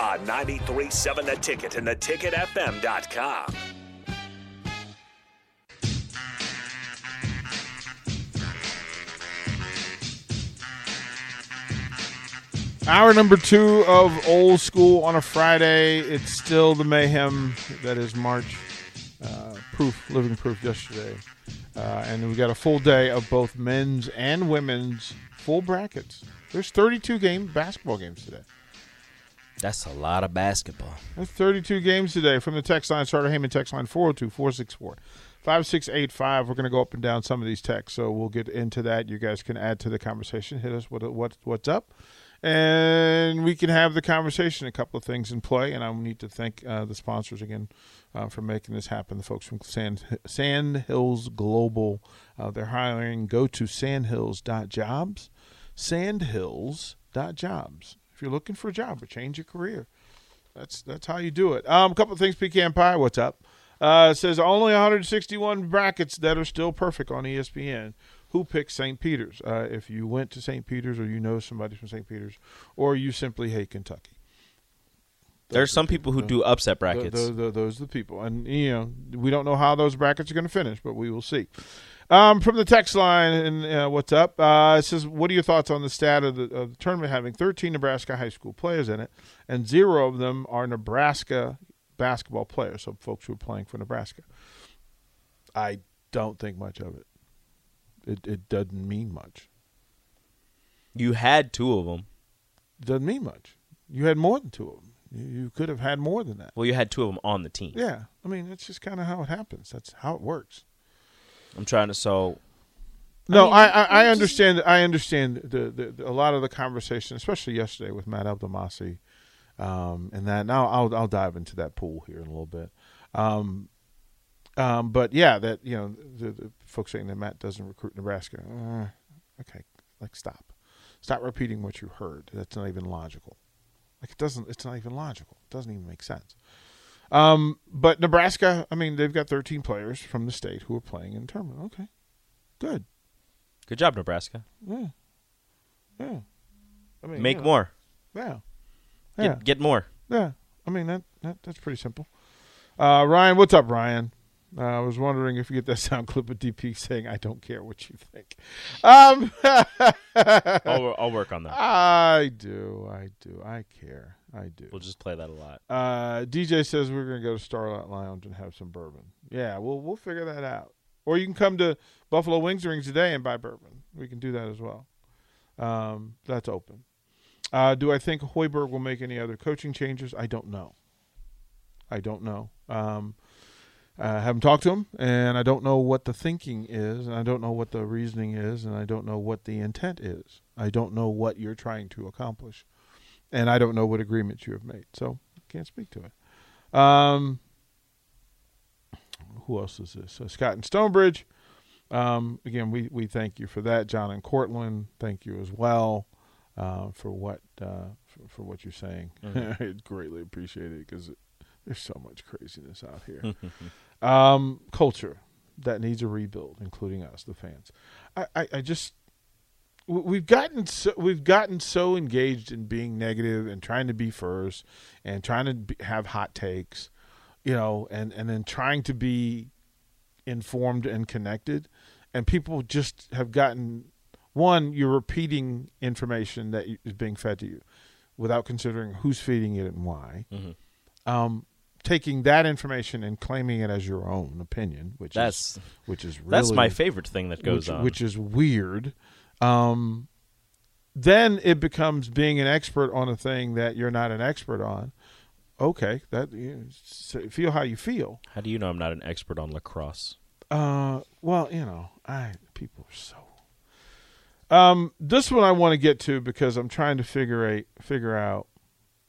On 93.7 The Ticket and theticketfm.com. Hour number two of Old School on a Friday. It's still the mayhem that is March. Uh, proof, living proof yesterday. Uh, and we got a full day of both men's and women's full brackets. There's 32 game basketball games today. That's a lot of basketball. There's 32 games today from the text line, Starter Heyman text line 402 464 5685. We're going to go up and down some of these texts, so we'll get into that. You guys can add to the conversation. Hit us with what, what's up and we can have the conversation. A couple of things in play, and I need to thank uh, the sponsors again uh, for making this happen. The folks from Sand, Sandhills Global, uh, they're hiring. Go to sandhills.jobs, sandhills.jobs. You're looking for a job or change your career, that's that's how you do it. Um, a couple of things. Pecan Pie, what's up? Uh, says only 161 brackets that are still perfect on ESPN who picked St. Peter's. Uh, if you went to St. Peter's or you know somebody from St. Peter's or you simply hate Kentucky. There's some people who do upset brackets. Those, those, those, are the people. And, you know, we don't know how those brackets are going to finish, but we will see. Um, from the text line, and uh, what's up? Uh, it says, "What are your thoughts on the stat of the, of the, tournament having 13 Nebraska high school players in it, and zero of them are Nebraska basketball players, so folks who are playing for Nebraska?" I don't think much of it it, it doesn't mean much. You had two of them. It doesn't mean much. You had more than two of them. You, could have had more than that. Well, you had two of them on the team. Yeah, I mean that's just kind of how it happens. That's how it works. I'm trying to so. No, I, mean, I, I, understand. I understand the, the, the, a lot of the conversation, especially yesterday with Matt Abdelmassih, um, and that. Now I'll I'll dive into that pool here in a little bit. Um, um, but yeah, that you know the, the, folks saying that Matt doesn't recruit Nebraska. Uh, okay, like stop, stop repeating what you heard. That's not even logical. Like it doesn't. It's not even logical. It doesn't even make sense. Um, but Nebraska, I mean, they've got 13 players from the state who are playing in tournament. Okay, good. Good job, Nebraska. Yeah, yeah. I mean, make more. Yeah, yeah. Get, get, more. Yeah. I mean that, that that's pretty simple. Uh, Ryan, what's up, Ryan? Uh, I was wondering if you get that sound clip of DP saying, "I don't care what you think." Um, I'll, I'll work on that. I do, I do, I care, I do. We'll just play that a lot. Uh, DJ says we're going to go to Starlight Lounge and have some bourbon. Yeah, we'll we'll figure that out. Or you can come to Buffalo Wings Rings today and buy bourbon. We can do that as well. Um, that's open. Uh, do I think Hoiberg will make any other coaching changes? I don't know. I don't know. Um, I haven't talked to him, and I don't know what the thinking is, and I don't know what the reasoning is, and I don't know what the intent is. I don't know what you're trying to accomplish, and I don't know what agreements you have made, so I can't speak to it. Um, who else is this? Uh, Scott and Stonebridge. Um, again, we, we thank you for that, John and Cortland. Thank you as well uh, for what uh, for, for, what you're saying. Mm-hmm. I greatly appreciate it because there's so much craziness out here. um, culture that needs a rebuild, including us, the fans. I, I, I just we've gotten so, we've gotten so engaged in being negative and trying to be first and trying to be, have hot takes, you know, and and then trying to be informed and connected, and people just have gotten one. You're repeating information that is being fed to you without considering who's feeding it and why. Mm-hmm. Um, taking that information and claiming it as your own opinion, which that's is, which is really, that's my favorite thing that goes which, on, which is weird. Um, then it becomes being an expert on a thing that you're not an expert on. Okay, that you know, feel how you feel. How do you know I'm not an expert on lacrosse? Uh, well, you know, I people are so. Um, this one I want to get to because I'm trying to figure out figure out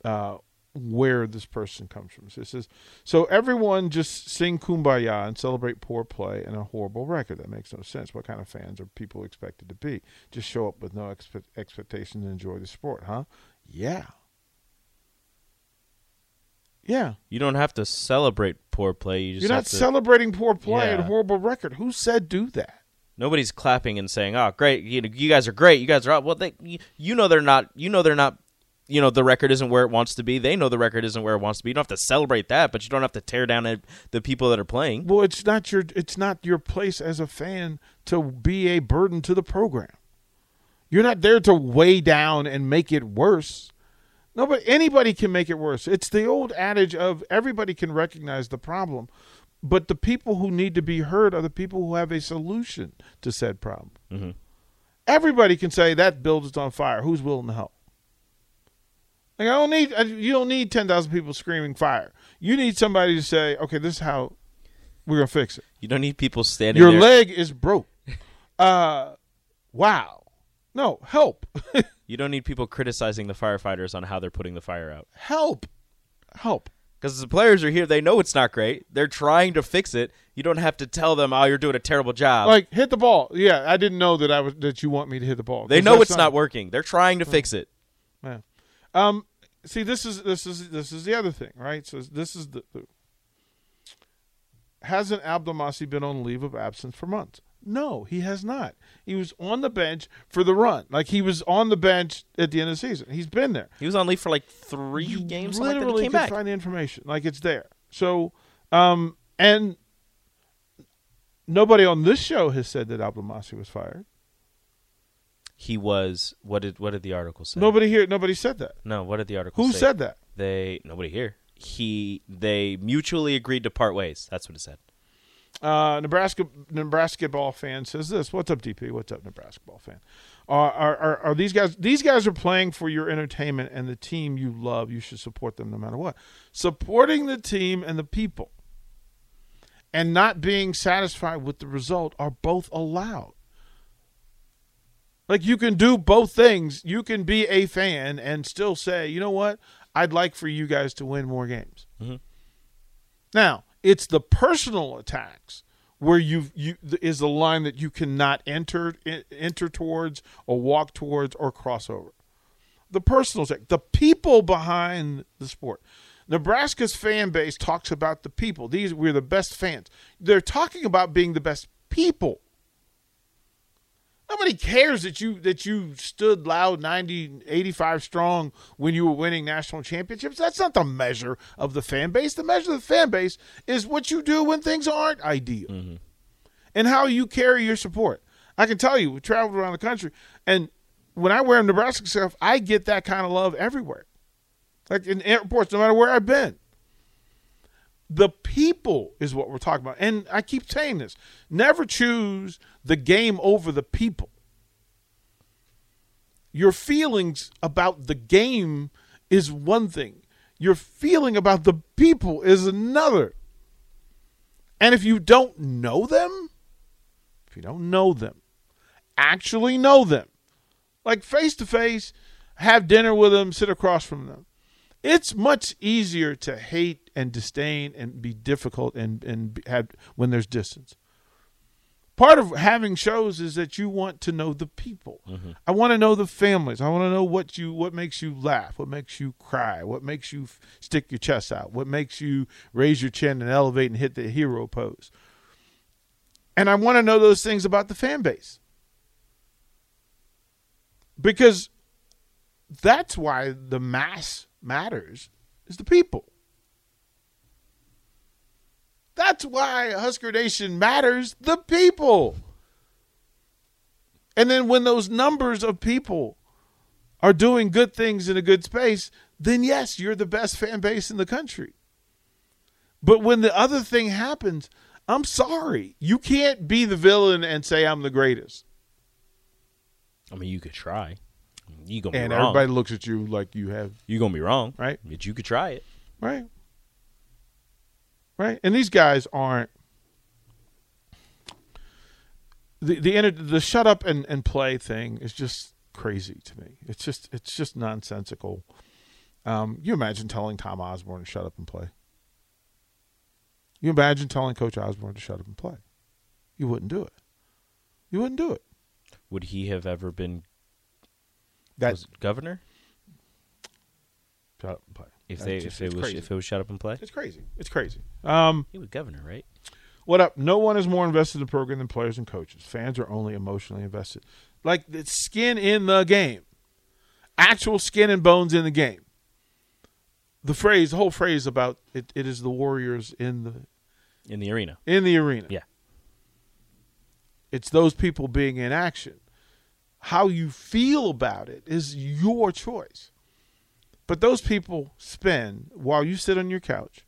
uh, where this person comes from. So it says, so everyone just sing kumbaya and celebrate poor play and a horrible record. That makes no sense. What kind of fans are people expected to be? Just show up with no expe- expectations and enjoy the sport, huh? Yeah. Yeah. You don't have to celebrate poor play. You just You're not to, celebrating poor play and Yeah. horrible record. Who said do that? Nobody's clapping and saying, "Oh, great! You know, you guys are great. You guys are up." Well, they, you know, they're not. You know, they're not. You know, the record isn't where it wants to be. They know the record isn't where it wants to be. You don't have to celebrate that, but you don't have to tear down the people that are playing. Well, it's not your it's not your place as a fan to be a burden to the program. You're not there to weigh down and make it worse. No, but anybody can make it worse. It's the old adage of everybody can recognize the problem, but the people who need to be heard are the people who have a solution to said problem. Mm-hmm. Everybody can say that building's on fire. Who's willing to help? Like I don't need I- you don't need ten thousand people screaming fire. You need somebody to say, okay, this is how we're gonna fix it. You don't need people standing Your there. leg is broke. Uh, wow. No, help, You don't need people criticizing the firefighters on how they're putting the fire out. help, help. Because the players are here, they know it's not great. They're trying to fix it. You don't have to tell them, "Oh, you're doing a terrible job." Like hit the ball. Yeah, I didn't know that I was that you want me to hit the ball. They know it's not working. They're trying to fix it. Yeah. Um. See, this is this is this is the other thing, right? So this is the. the hasn't Abdelmassih been on leave of absence for months? No, he has not. He was on the bench for the run. Like he was on the bench at the end of the season. He's been there. He was on leave for like three games. Something like that. literally He came back. find the information. Like it's there. So, um, and nobody on this show has said that Abdelmassih was fired. He was. What did What did the article say? Nobody here. Nobody said that. No. What did the article say? Who say? said that? They. Nobody here. He. They mutually agreed to part ways. That's what it said. Uh, Nebraska Nebraska ball fan says this. What's up, DP? What's up, Nebraska ball fan? Are, are are are these guys? These guys are playing for your entertainment and the team you love. You should support them no matter what. Supporting the team and the people, and not being satisfied with the result are both allowed. Like you can do both things. You can be a fan and still say, you know what? I'd like for you guys to win more games. Mm-hmm. Now, it's the personal attacks where you you is the line that you cannot enter enter towards or walk towards or cross over. The personal attack, the people behind the sport. Nebraska's fan base talks about the people. These we're the best fans. They're talking about being the best people. Nobody cares that you that you stood loud 90 85 strong when you were winning national championships. That's not the measure of the fan base. The measure of the fan base is what you do when things aren't ideal. Mm-hmm. And how you carry your support. I can tell you, we traveled around the country and when I wear Nebraska stuff, I get that kind of love everywhere. Like in airports, no matter where I've been. The people is what we're talking about. And I keep saying this never choose the game over the people. Your feelings about the game is one thing, your feeling about the people is another. And if you don't know them, if you don't know them, actually know them, like face to face, have dinner with them, sit across from them it's much easier to hate and disdain and be difficult and and have when there's distance. Part of having shows is that you want to know the people. Mm-hmm. I want to know the families. I want to know what you what makes you laugh, what makes you cry, what makes you f- stick your chest out, what makes you raise your chin and elevate and hit the hero pose. And I want to know those things about the fan base. Because that's why the mass matters is the people. That's why Husker Nation matters, the people. And then when those numbers of people are doing good things in a good space, then yes, you're the best fan base in the country. But when the other thing happens, I'm sorry. You can't be the villain and say I'm the greatest. I mean, you could try. You gonna And be wrong. And everybody looks at you like you have you gonna be wrong, Right. But you could try it. Right. Right. And these guys aren't the the the shut up and, and play thing is just crazy to me. It's just it's just nonsensical. Um, you imagine telling Tom Osborne to shut up and play? You imagine telling Coach Osborne to shut up and play? You wouldn't do it. You wouldn't do it. Would he have ever been That governor shut up and play. If they just- if it was crazy. if it was shut up and play? It's crazy. It's crazy. Um, He was governor, right? What up? No one is more invested in the program than players and coaches. Fans are only emotionally invested. Like it's skin in the game. Actual skin and bones in the game. The phrase, the whole phrase about it, it is the Warriors in the In the arena. in the arena. Yeah. It's those people being in action. How you feel about it is your choice. But those people spend while you sit on your couch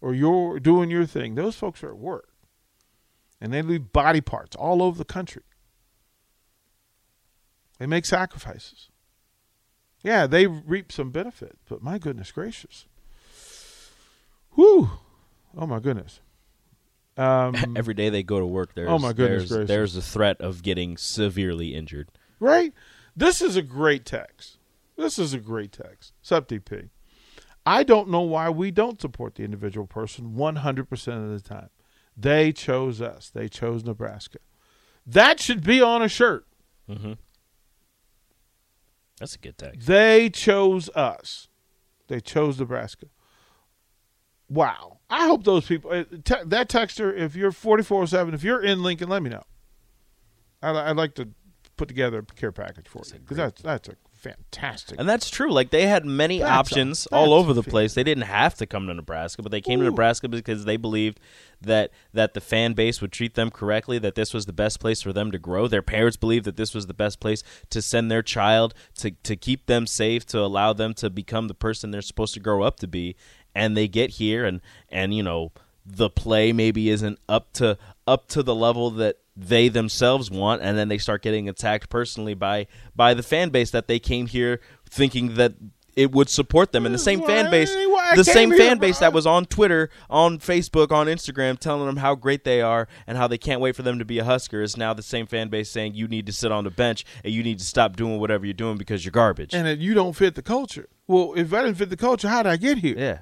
or you're doing your thing, those folks are at work. And they leave body parts all over the country. They make sacrifices. Yeah, they reap some benefit, but my goodness gracious. Whew. Oh my goodness. Um, Every day they go to work, there's Oh, my goodness there's, gracious. there's a threat of getting severely injured. right? This is a great text. This is a great text. Sup, DP. I don't know why we don't support the individual person 100% of the time. They chose us. They chose Nebraska. That should be on a shirt. That's a good text. They chose us. They chose Nebraska. Wow. I hope those people, uh, that texter, if you're 4407, if you're in Lincoln, let me know. I'd, I'd like to put together a care package for you because that's, that's a fantastic. And that's true. Like they had many That's options that's all over the place. They didn't have to come to Nebraska, but they came to Nebraska because they believed that that the fan base would treat them correctly, that this was the best place for them to grow. Their parents believed that this was the best place to send their child to to keep them safe, to allow them to become the person they're supposed to grow up to be. And they get here and and you know, the play maybe isn't up to up to the level that they themselves want and then they start getting attacked personally by by the fan base that they came here thinking that it would support them and the same fan base the same here, fan base bro. that was on Twitter, on Facebook, on Instagram telling them how great they are and how they can't wait for them to be a Husker is now the same fan base saying you need to sit on the bench and you need to stop doing whatever you're doing because you're garbage. and that you don't fit the culture. Well, if I didn't fit the culture, how did I get here? yeah.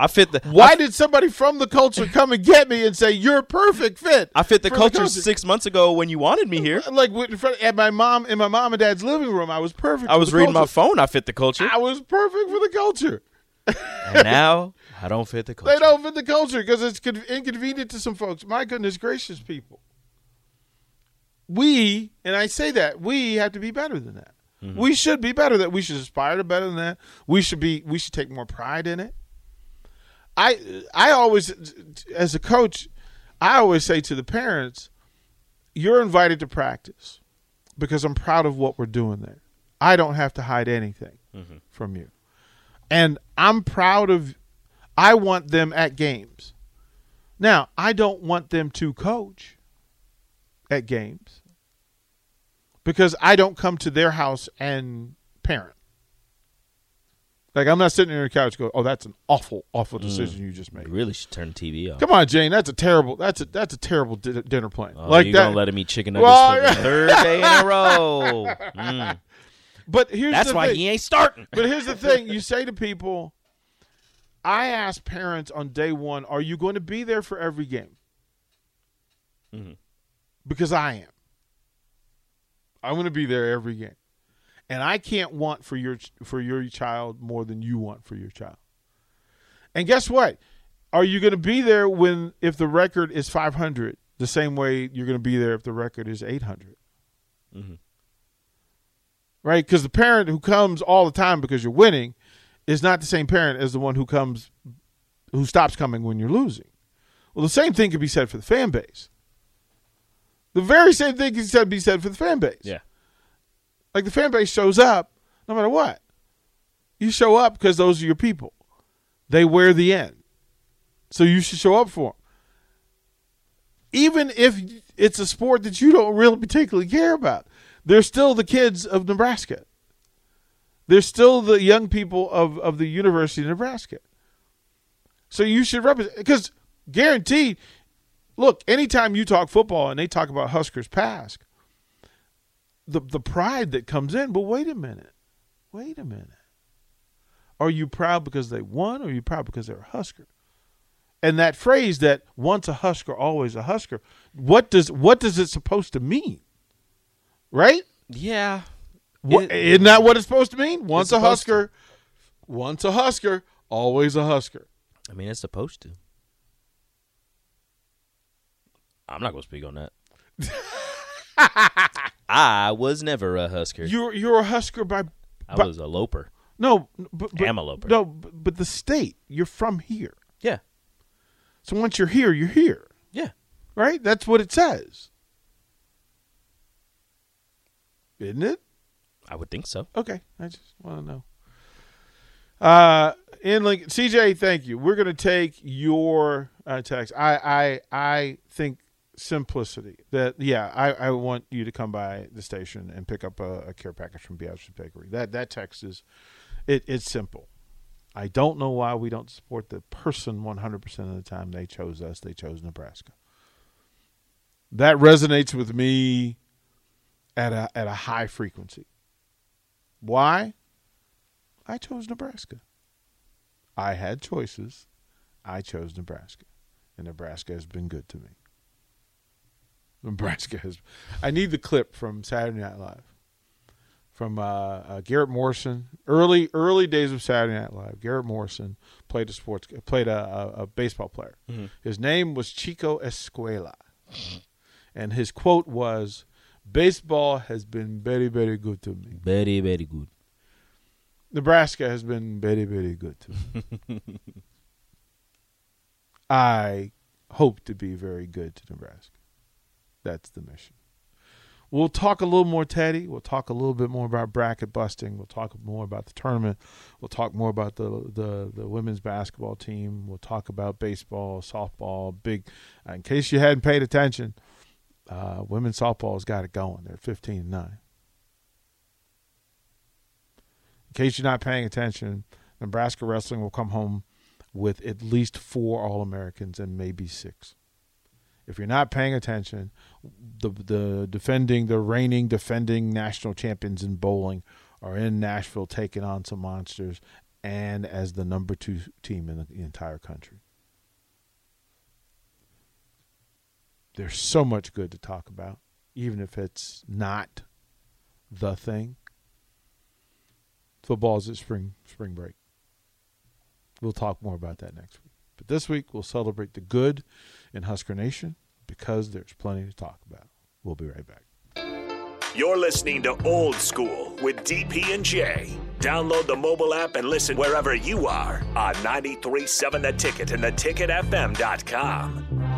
I fit the Why I, did somebody from the culture come and get me and say you're a perfect fit? I fit the for culture 6 months ago when you wanted me here. Like with- in front- at my mom in my mom and dad's living room, I was perfect. I was the reading my phone, I fit the culture. I was perfect for the culture. and now I don't fit the culture. They don't fit the culture because it's con- inconvenient to some folks. My goodness gracious, people. We, and I say that, we have to be better than that. Mm-hmm. We should be better than that. We should aspire to better than that. We should be we should take more pride in it. I I always as a coach, I always say to the parents, you're invited to practice because I'm proud of what we're doing there. I don't have to hide anything mm-hmm. from you. And I'm proud of I want them at games. Now, I don't want them to coach at games because I don't come to their house and parent. Like I'm not sitting on the couch going, "Oh, that's an awful, awful decision you just made." You really should turn the TV off. Come on, Jane, that's a terrible. That's a that's a terrible di- dinner plan. Oh, like you're that. gonna let him eat chicken nuggets Well, for the third day in a row. Mm. but here's That's the why thing. he ain't starting. But here's the thing: you say to people, "I ask parents on day one, are you going to be there for every game?" Mm-hmm. Because I am. I'm going to be there every game, and I can't want for your for your child more than you want for your child. And guess what? Are you going to be there when if the record is 500? The same way you're going to be there if the record is 800 mm-hmm. right? Because the parent who comes all the time because you're winning is not the same parent as the one who comes, who stops coming when you're losing. Well, the same thing could be said for the fan base. The very same thing can said- be said for the fan base. Yeah. Like the fan base shows up no matter what. You show up because those are your people. They wear the end. So you should show up for them. Even if it's a sport that you don't really particularly care about, they're still the kids of Nebraska. They're still the young people of, of the University of Nebraska. So you should represent because guaranteed, look, anytime you talk football and they talk about Huskers past, the the pride that comes in, but wait a minute. Wait a minute. Are you proud because they won, or are you proud because they're a Husker? And that phrase that once a Husker, always a Husker, what does what does it supposed to mean? Right? Yeah. Isn't that what it's supposed to mean? Once a Husker, once a Husker, always a Husker. I mean, it's supposed to. I'm not going to speak on that. I was never a Husker. You're you're a Husker by I by- was a loper. no, but, but Am a Loper. No, but but the state. You're from here. Yeah. So once you're here, you're here. Yeah. Right? That's what it says. Isn't it? I would think so. Okay. I just want to know. Uh in Lincoln CJ, thank you. We're gonna take your uh, text. I I I think simplicity. That yeah, I, I want you to come by the station and pick up a, a care package from Beatrice Bakery. That that text is it, it's simple. I don't know why we don't support the person 100% of the time they chose us. They chose Nebraska. That resonates with me at a at a high frequency. Why? I chose Nebraska. I had choices. I chose Nebraska. And Nebraska has been good to me. Nebraska has. I need the clip from Saturday Night Live from uh, uh, Garrett Morrison. Early early days of Saturday Night Live. Garrett Morrison played a sports played a, a, a baseball player. His name was Chico Escuela, and his quote was, "Baseball has been very very good to me. Very, very good. Nebraska has been very very good to me. I hope to be very good to Nebraska. That's the mission." We'll talk a little more, Teddy. We'll talk a little bit more about bracket busting. We'll talk more about the tournament. We'll talk more about the the, the women's basketball team. We'll talk about baseball, softball. Big. Uh, in case you hadn't paid attention, uh, women's softball's got it going. They're fifteen and nine. In case you're not paying attention, Nebraska wrestling will come home with at least four All Americans and maybe six. If you're not paying attention, the the defending the reigning defending national champions in bowling are in Nashville taking on some monsters and as the number 2 team in the entire country. There's so much good to talk about even if it's not the thing. Football's at spring spring break. We'll talk more about that next week. But this week we'll celebrate the good in Husker Nation because there's plenty to talk about. We'll be right back. You're listening to Old School with DP and J. Download the mobile app and listen wherever you are on 937 The Ticket and theticketfm.com.